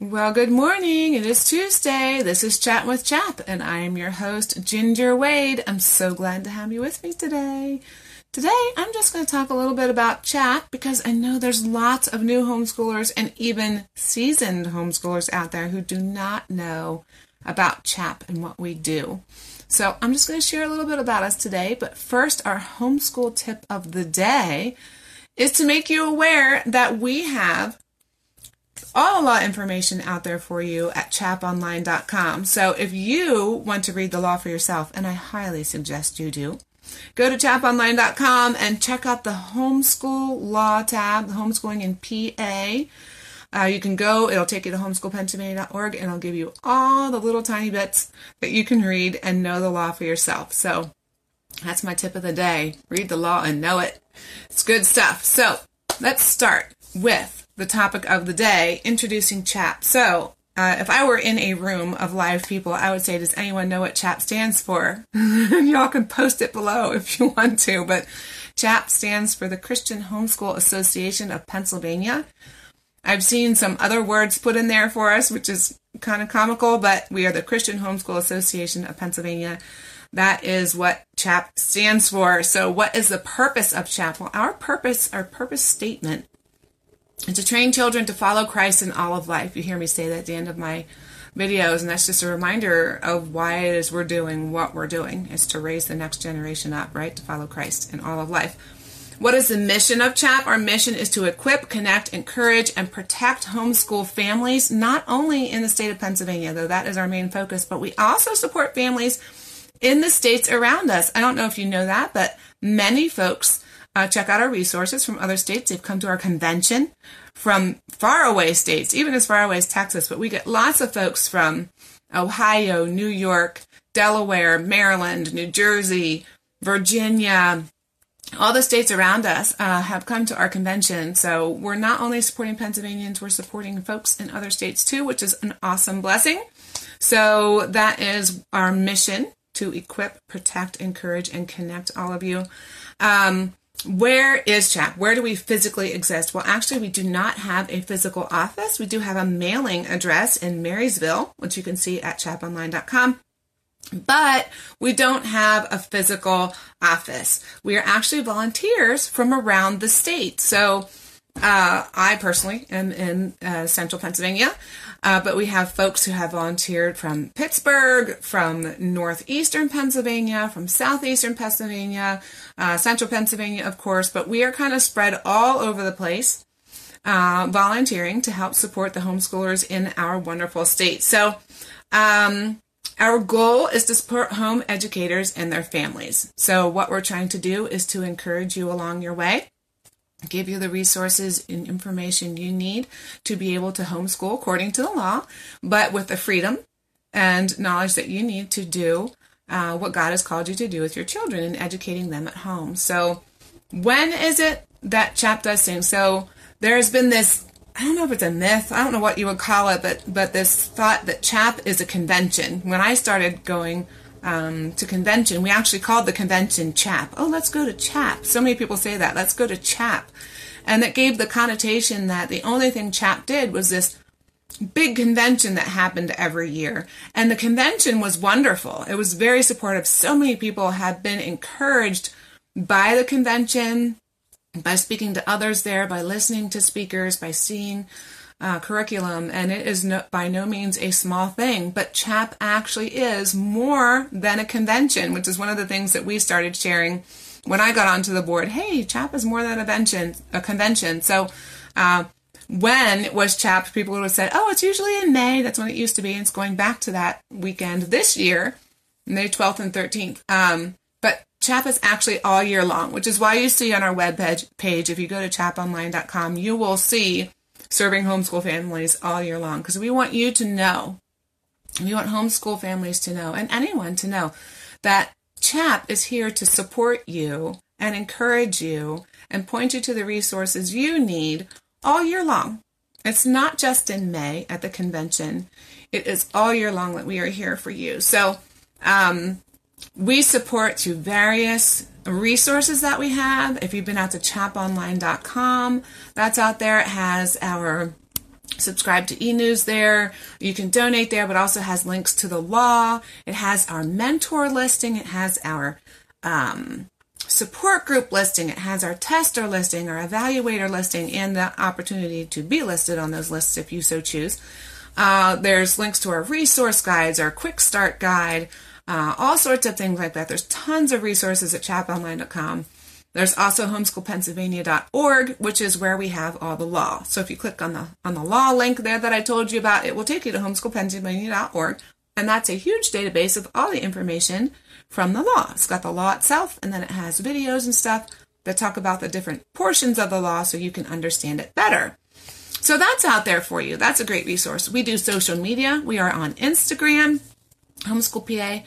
Well, good morning. It is Tuesday. This is Chat with Chap, and I am your host, Ginger Wade. I'm so glad to have you with me today. Today, I'm just going to talk a little bit about CHAP because I know there's lots of new homeschoolers and even seasoned homeschoolers out there who do not know about CHAP and what we do. So, I'm just going to share a little bit about us today, but first, our homeschool tip of the day is to make you aware that we have all law information out there for you at chaponline.com. So if you want to read the law for yourself, and I highly suggest you do, Go to chaponline.com and check out the homeschool law tab, the homeschooling in PA. Uh, you can go, it'll take you to homeschoolpennsylvania.org and it'll give you all the little tiny bits that you can read and know the law for yourself. So that's my tip of the day. Read the law and know it. It's good stuff. So let's start with the topic of the day, introducing CHAP. So uh, if I were in a room of live people, I would say, does anyone know what CHAP stands for? Y'all can post it below if you want to, but CHAP stands for the Christian Homeschool Association of Pennsylvania. I've seen some other words put in there for us, which is kind of comical, but we are the Christian Homeschool Association of Pennsylvania. That is what CHAP stands for. So, what is the purpose of CHAP? Well, our purpose, our purpose statement and to train children to follow Christ in all of life. You hear me say that at the end of my videos, and that's just a reminder of why it is we're doing what we're doing, is to raise the next generation up, right? To follow Christ in all of life. What is the mission of CHAP? Our mission is to equip, connect, encourage, and protect homeschool families, not only in the state of Pennsylvania, though that is our main focus, but we also support families in the states around us. I don't know if you know that, but many folks uh, check out our resources from other states. They've come to our convention from faraway states, even as far away as Texas. But we get lots of folks from Ohio, New York, Delaware, Maryland, New Jersey, Virginia, all the states around us uh, have come to our convention. So we're not only supporting Pennsylvanians, we're supporting folks in other states too, which is an awesome blessing. So that is our mission to equip, protect, encourage, and connect all of you. Um, where is CHAP? Where do we physically exist? Well, actually, we do not have a physical office. We do have a mailing address in Marysville, which you can see at chaponline.com. But we don't have a physical office. We are actually volunteers from around the state. So uh, I personally am in uh, central Pennsylvania. Uh, but we have folks who have volunteered from Pittsburgh, from northeastern Pennsylvania, from southeastern Pennsylvania, uh, central Pennsylvania, of course. But we are kind of spread all over the place, uh, volunteering to help support the homeschoolers in our wonderful state. So, um, our goal is to support home educators and their families. So, what we're trying to do is to encourage you along your way give you the resources and information you need to be able to homeschool according to the law, but with the freedom and knowledge that you need to do uh, what God has called you to do with your children and educating them at home. So, when is it that CHAP does things? So, there has been this I don't know if it's a myth, I don't know what you would call it, but but this thought that CHAP is a convention. When I started going um, to convention. We actually called the convention CHAP. Oh, let's go to CHAP. So many people say that. Let's go to CHAP. And that gave the connotation that the only thing CHAP did was this big convention that happened every year. And the convention was wonderful. It was very supportive. So many people have been encouraged by the convention, by speaking to others there, by listening to speakers, by seeing uh, curriculum, and it is no, by no means a small thing. But CHAP actually is more than a convention, which is one of the things that we started sharing when I got onto the board. Hey, CHAP is more than a convention. A convention. So. Uh, when it was CHAP, people would have said, oh, it's usually in May. That's when it used to be. And it's going back to that weekend this year, May 12th and 13th. Um, but CHAP is actually all year long, which is why you see on our web page, if you go to chaponline.com, you will see serving homeschool families all year long because we want you to know, we want homeschool families to know, and anyone to know that CHAP is here to support you and encourage you and point you to the resources you need all year long. It's not just in May at the convention. It is all year long that we are here for you. So um, we support through various resources that we have. If you've been out to chaponline.com, that's out there. It has our subscribe to e-news there. You can donate there, but also has links to the law. It has our mentor listing. It has our um, support group listing. It has our tester listing, our evaluator listing, and the opportunity to be listed on those lists if you so choose. Uh, there's links to our resource guides, our quick start guide, uh, all sorts of things like that. There's tons of resources at chaponline.com. There's also homeschoolpennsylvania.org, which is where we have all the law. So if you click on the on the law link there that I told you about, it will take you to homeschoolpennsylvania.org, and that's a huge database of all the information from the law. It's got the law itself, and then it has videos and stuff that talk about the different portions of the law so you can understand it better. So that's out there for you. That's a great resource. We do social media. We are on Instagram, Homeschool PA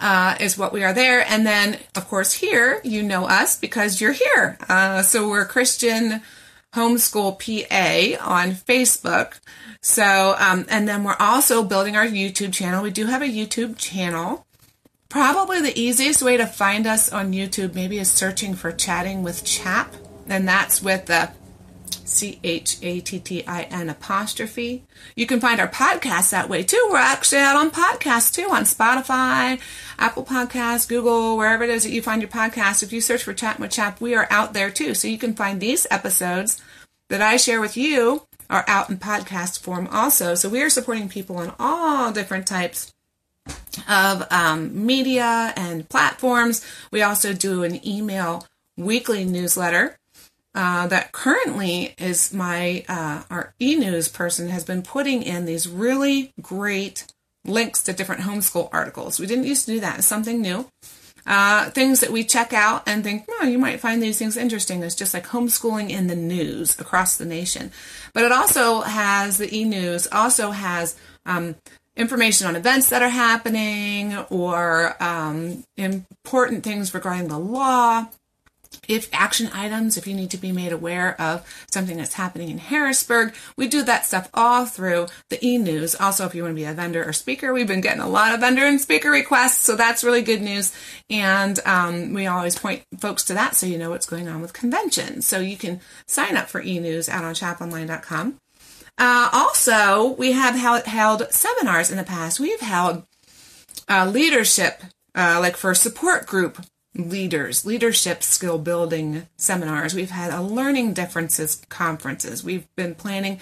uh, is what we are there. And then, of course, here you know us because you're here. Uh, so we're Christian Homeschool PA on Facebook. So, um, and then we're also building our YouTube channel. We do have a YouTube channel. Probably the easiest way to find us on YouTube maybe is searching for Chatting with Chap. And that's with the C H A T T I N apostrophe. You can find our podcast that way too. We're actually out on podcasts too on Spotify, Apple Podcasts, Google, wherever it is that you find your podcast. If you search for Chat with Chap, we are out there too. So you can find these episodes that I share with you are out in podcast form also. So we are supporting people on all different types of um, media and platforms. We also do an email weekly newsletter uh, that currently is my uh, our e-news person has been putting in these really great links to different homeschool articles. We didn't used to do that. It's something new. Uh, things that we check out and think, oh, you might find these things interesting. It's just like homeschooling in the news across the nation. But it also has the e-news also has um, information on events that are happening or um, important things regarding the law if action items, if you need to be made aware of something that's happening in Harrisburg, we do that stuff all through the e-news. Also, if you want to be a vendor or speaker, we've been getting a lot of vendor and speaker requests, so that's really good news. And um, we always point folks to that so you know what's going on with conventions. So you can sign up for e-news out on chaponline.com. Uh, also, we have held, held, seminars in the past. We've held uh, leadership, uh, like for support group leaders, leadership skill building seminars. We've had a learning differences conferences. We've been planning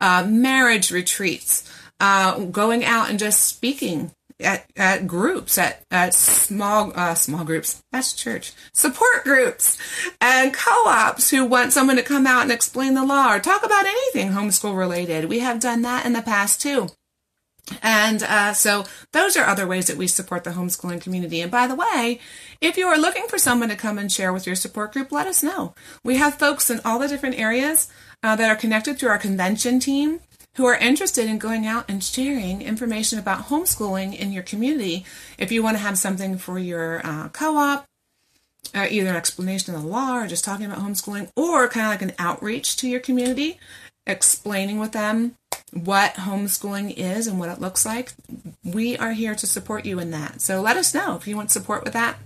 uh, marriage retreats, uh, going out and just speaking at, at groups, at, at small uh, small groups. That's church support groups and co-ops who want someone to come out and explain the law or talk about anything homeschool related. We have done that in the past too. And uh, so those are other ways that we support the homeschooling community. And by the way, if you are looking for someone to come and share with your support group, let us know. We have folks in all the different areas uh, that are connected through our convention team who are interested in going out and sharing information about homeschooling in your community. If you want to have something for your uh, co op, uh, either an explanation of the law or just talking about homeschooling, or kind of like an outreach to your community, explaining with them what homeschooling is and what it looks like, we are here to support you in that. So let us know if you want support with that.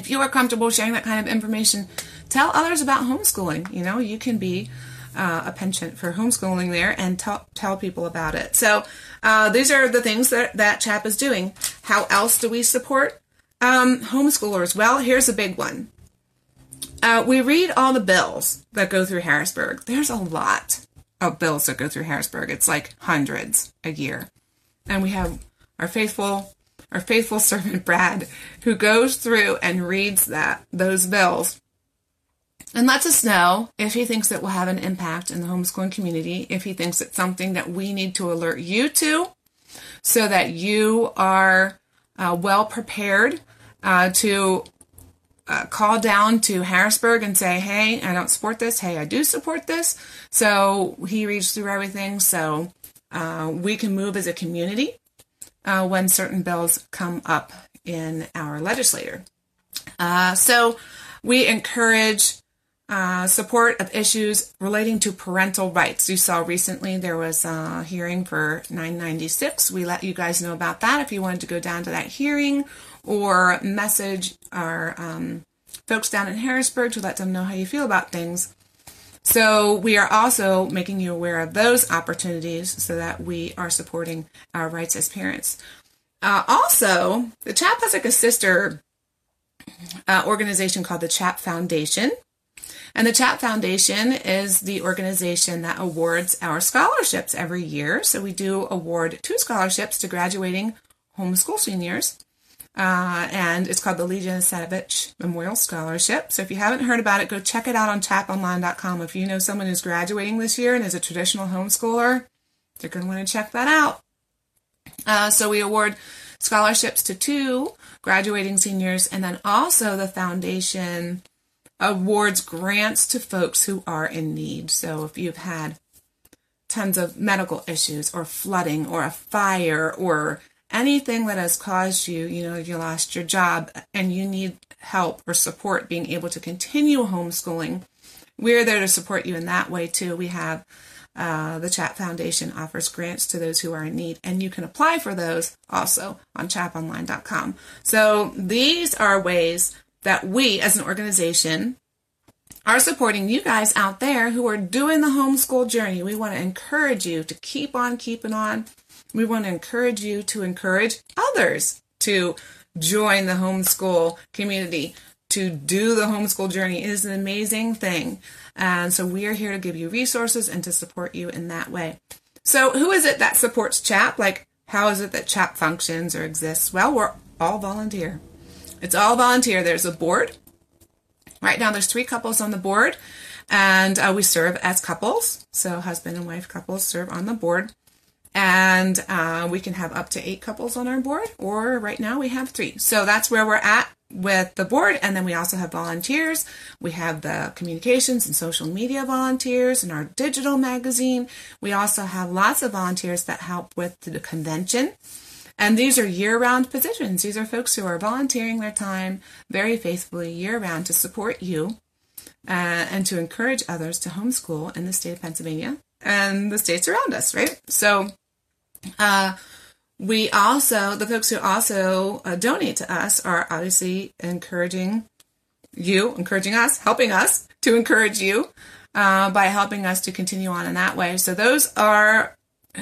If you are comfortable sharing that kind of information, tell others about homeschooling. You know, you can be uh, a penchant for homeschooling there and t- tell people about it. So uh, these are the things that that chap is doing. How else do we support um, homeschoolers? Well, here's a big one. Uh, we read all the bills that go through Harrisburg. There's a lot of bills that go through Harrisburg. It's like hundreds a year. And we have our faithful our faithful servant Brad who goes through and reads that those bills and lets us know if he thinks it will have an impact in the homeschooling community, if he thinks it's something that we need to alert you to so that you are uh, well prepared uh, to uh, call down to Harrisburg and say, hey, I don't support this. Hey, I do support this. So he reads through everything so uh, we can move as a community uh, when certain bills come up in our legislature. Uh, so we encourage uh, support of issues relating to parental rights. You saw recently there was a hearing for 996. We let you guys know about that if you wanted to go down to that hearing or message our um, folks down in Harrisburg to let them know how you feel about things. So we are also making you aware of those opportunities so that we are supporting our rights as parents. Uh, also, the CHAP has like a sister uh, organization called the CHAP Foundation. And the CHAP Foundation is the organization that awards our scholarships every year. So we do award two scholarships to graduating homeschool seniors. Uh, and it's called the Lee Janasevich Memorial Scholarship. So if you haven't heard about it, go check it out on chaponline.com. If you know someone who's graduating this year and is a traditional homeschooler, they're going to want to check that out. Uh, so we award scholarships to two graduating seniors, and then also the foundation awards grants to folks who are in need. So if you've had tons of medical issues or flooding or a fire or anything that has caused you, you know, you lost your job and you need help or support being able to continue homeschooling, we're there to support you in that way too. We have uh, the CHAP Foundation offers grants to those who are in need, and you can apply for those also on chaponline.com. So these are ways that we as an organization are supporting you guys out there who are doing the homeschool journey. We want to encourage you to keep on keeping on. We want to encourage you to encourage others to join the homeschool community, to do the homeschool journey. Is an amazing thing. And so we are here to give you resources and to support you in that way. So who is it that supports CHAP? Like, how is it that CHAP functions or exists? Well, we're all volunteer. It's all volunteer. There's a board. Right now, there's three couples on the board, and uh, we serve as couples. So, husband and wife couples serve on the board. And uh, we can have up to eight couples on our board, or right now we have three. So, that's where we're at with the board. And then we also have volunteers. We have the communications and social media volunteers and our digital magazine. We also have lots of volunteers that help with the convention. And these are year round positions. These are folks who are volunteering their time very faithfully year round to support you uh, and to encourage others to homeschool in the state of Pennsylvania and the states around us, right? So, uh, we also, the folks who also uh, donate to us are obviously encouraging you, encouraging us, helping us to encourage you uh, by helping us to continue on in that way. So those are,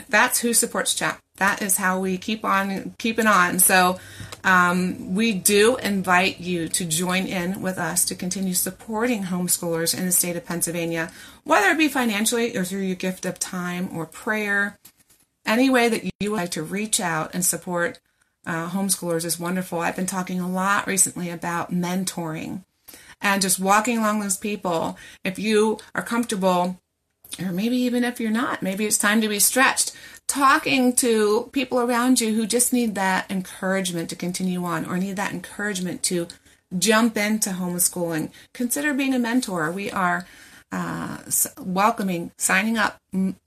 that's who supports CHAP. that is how we keep on keeping on. So um, we do invite you to join in with us to continue supporting homeschoolers in the state of Pennsylvania, whether it be financially or through your gift of time or prayer. Any way that you would like to reach out and support uh, homeschoolers is wonderful. I've been talking a lot recently about mentoring and just walking along those people. If you are comfortable, or maybe even if you're not, maybe it's time to be stretched talking to people around you who just need that encouragement to continue on or need that encouragement to jump into homeschooling, consider being a mentor. We are uh, welcoming, signing up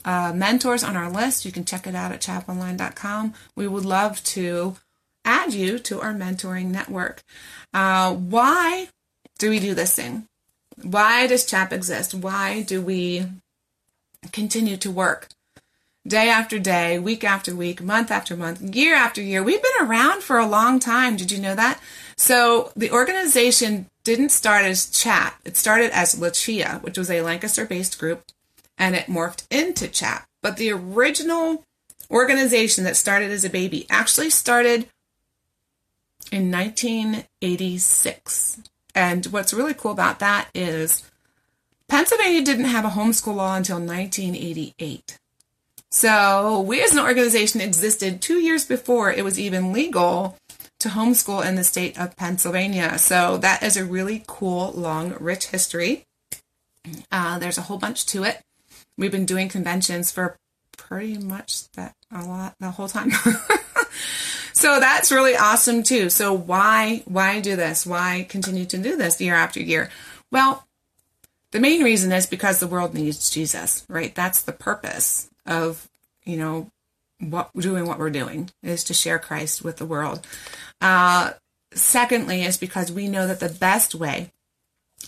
uh, mentors on our list. You can check it out at chaponline.com. We would love to add you to our mentoring network. Uh, why do we do this thing? Why does CHAP exist? Why do we continue to work? day after day, week after week, month after month, year after year. We've been around for a long time. Did you know that? So the organization didn't start as CHAP. It started as Lucia, which was a Lancaster based group, and it morphed into CHAP. But the original organization that started as a baby actually started in 1986. And what's really cool about that is Pennsylvania didn't have a homeschool law until 1988. So we as an organization existed two years before it was even legal to homeschool in the state of Pennsylvania. So that is a really cool, long, rich history. Uh, there's a whole bunch to it. We've been doing conventions for pretty much that a lot the whole time. so that's really awesome too. So why why do this? Why continue to do this year after year? Well, the main reason is because the world needs Jesus, right? That's the purpose of you know what doing what we're doing is to share Christ with the world. Uh, secondly, is because we know that the best way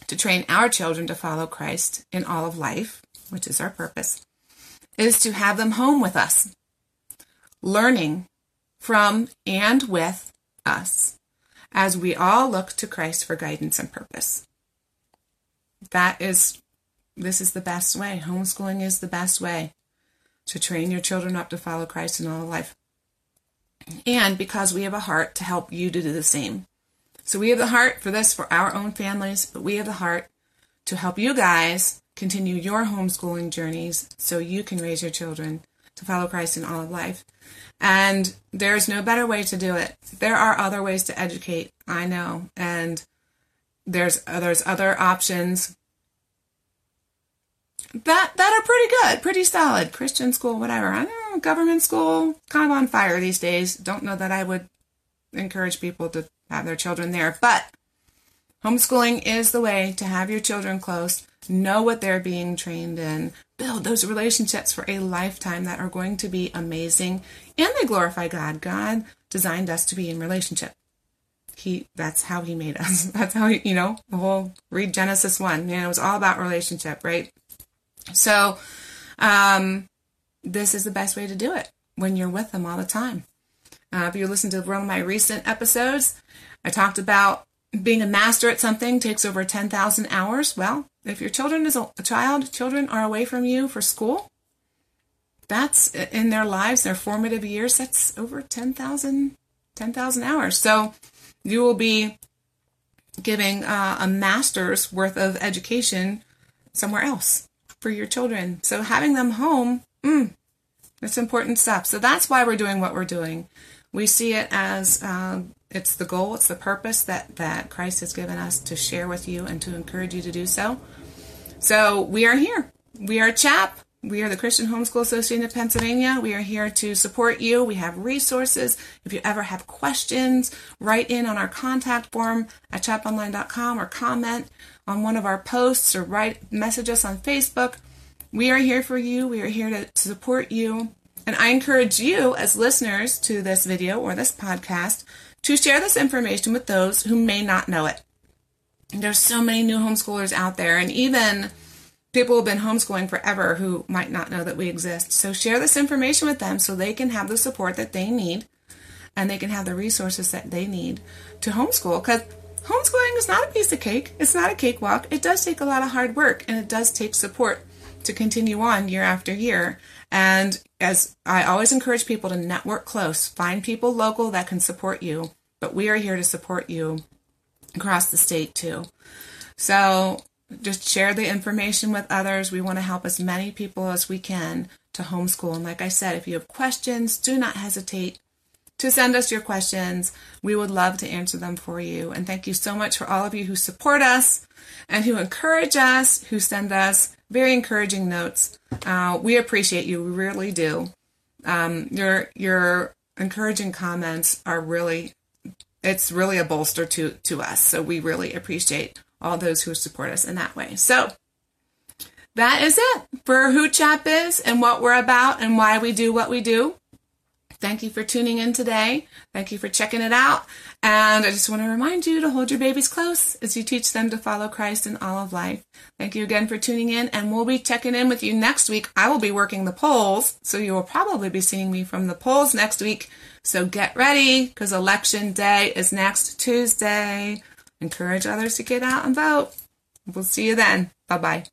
to train our children to follow Christ in all of life, which is our purpose, is to have them home with us, learning from and with us as we all look to Christ for guidance and purpose. That is this is the best way. Homeschooling is the best way to train your children up to follow Christ in all life. And because we have a heart to help you to do the same. So we have the heart for this for our own families, but we have the heart to help you guys continue your homeschooling journeys so you can raise your children to follow Christ in all of life. And there's no better way to do it. There are other ways to educate, I know, and there's there's other options that that are pretty good, pretty solid. Christian school, whatever. I don't know, government school, kind of on fire these days. Don't know that I would encourage people to have their children there, but homeschooling is the way to have your children close, know what they're being trained in, build those relationships for a lifetime that are going to be amazing and they glorify God. God designed us to be in relationship. He that's how he made us. That's how he, you know, the whole read Genesis 1. You know, it was all about relationship, right? So, um this is the best way to do it when you're with them all the time. Uh, if you listen to one of my recent episodes, I talked about being a master at something takes over 10,000 hours. Well, if your children is a, a child, children are away from you for school, that's in their lives, their formative years, that's over 10,000 10,000 hours. So you will be giving uh, a master's worth of education somewhere else for your children. So having them home, mm, that's important stuff. So that's why we're doing what we're doing. We see it as uh, it's the goal, it's the purpose that, that Christ has given us to share with you and to encourage you to do so. So we are here. We are CHAP. We are the Christian Homeschool Association of Pennsylvania. We are here to support you. We have resources. If you ever have questions, write in on our contact form at chaponline.com or comment on one of our posts or write message us on Facebook. We are here for you. We are here to to support you. And I encourage you as listeners to this video or this podcast to share this information with those who may not know it. There's so many new homeschoolers out there, and even people who've been homeschooling forever who might not know that we exist. So share this information with them so they can have the support that they need and they can have the resources that they need to homeschool. Because homeschooling is not a piece of cake, it's not a cakewalk. It does take a lot of hard work and it does take support to continue on year after year. And as I always encourage people to network close, find people local that can support you. But we are here to support you across the state too. So just share the information with others. We want to help as many people as we can to homeschool. And like I said, if you have questions, do not hesitate to send us your questions. We would love to answer them for you. And thank you so much for all of you who support us and who encourage us, who send us very encouraging notes. Uh, we appreciate you. We really do. Um, your your encouraging comments are really it's really a bolster to to us. So we really appreciate all those who support us in that way. So that is it for who CHAP is and what we're about and why we do what we do. Thank you for tuning in today. Thank you for checking it out. And I just want to remind you to hold your babies close as you teach them to follow Christ in all of life. Thank you again for tuning in, and we'll be checking in with you next week. I will be working the polls, so you will probably be seeing me from the polls next week. So get ready because election day is next Tuesday. Encourage others to get out and vote. We'll see you then. Bye bye.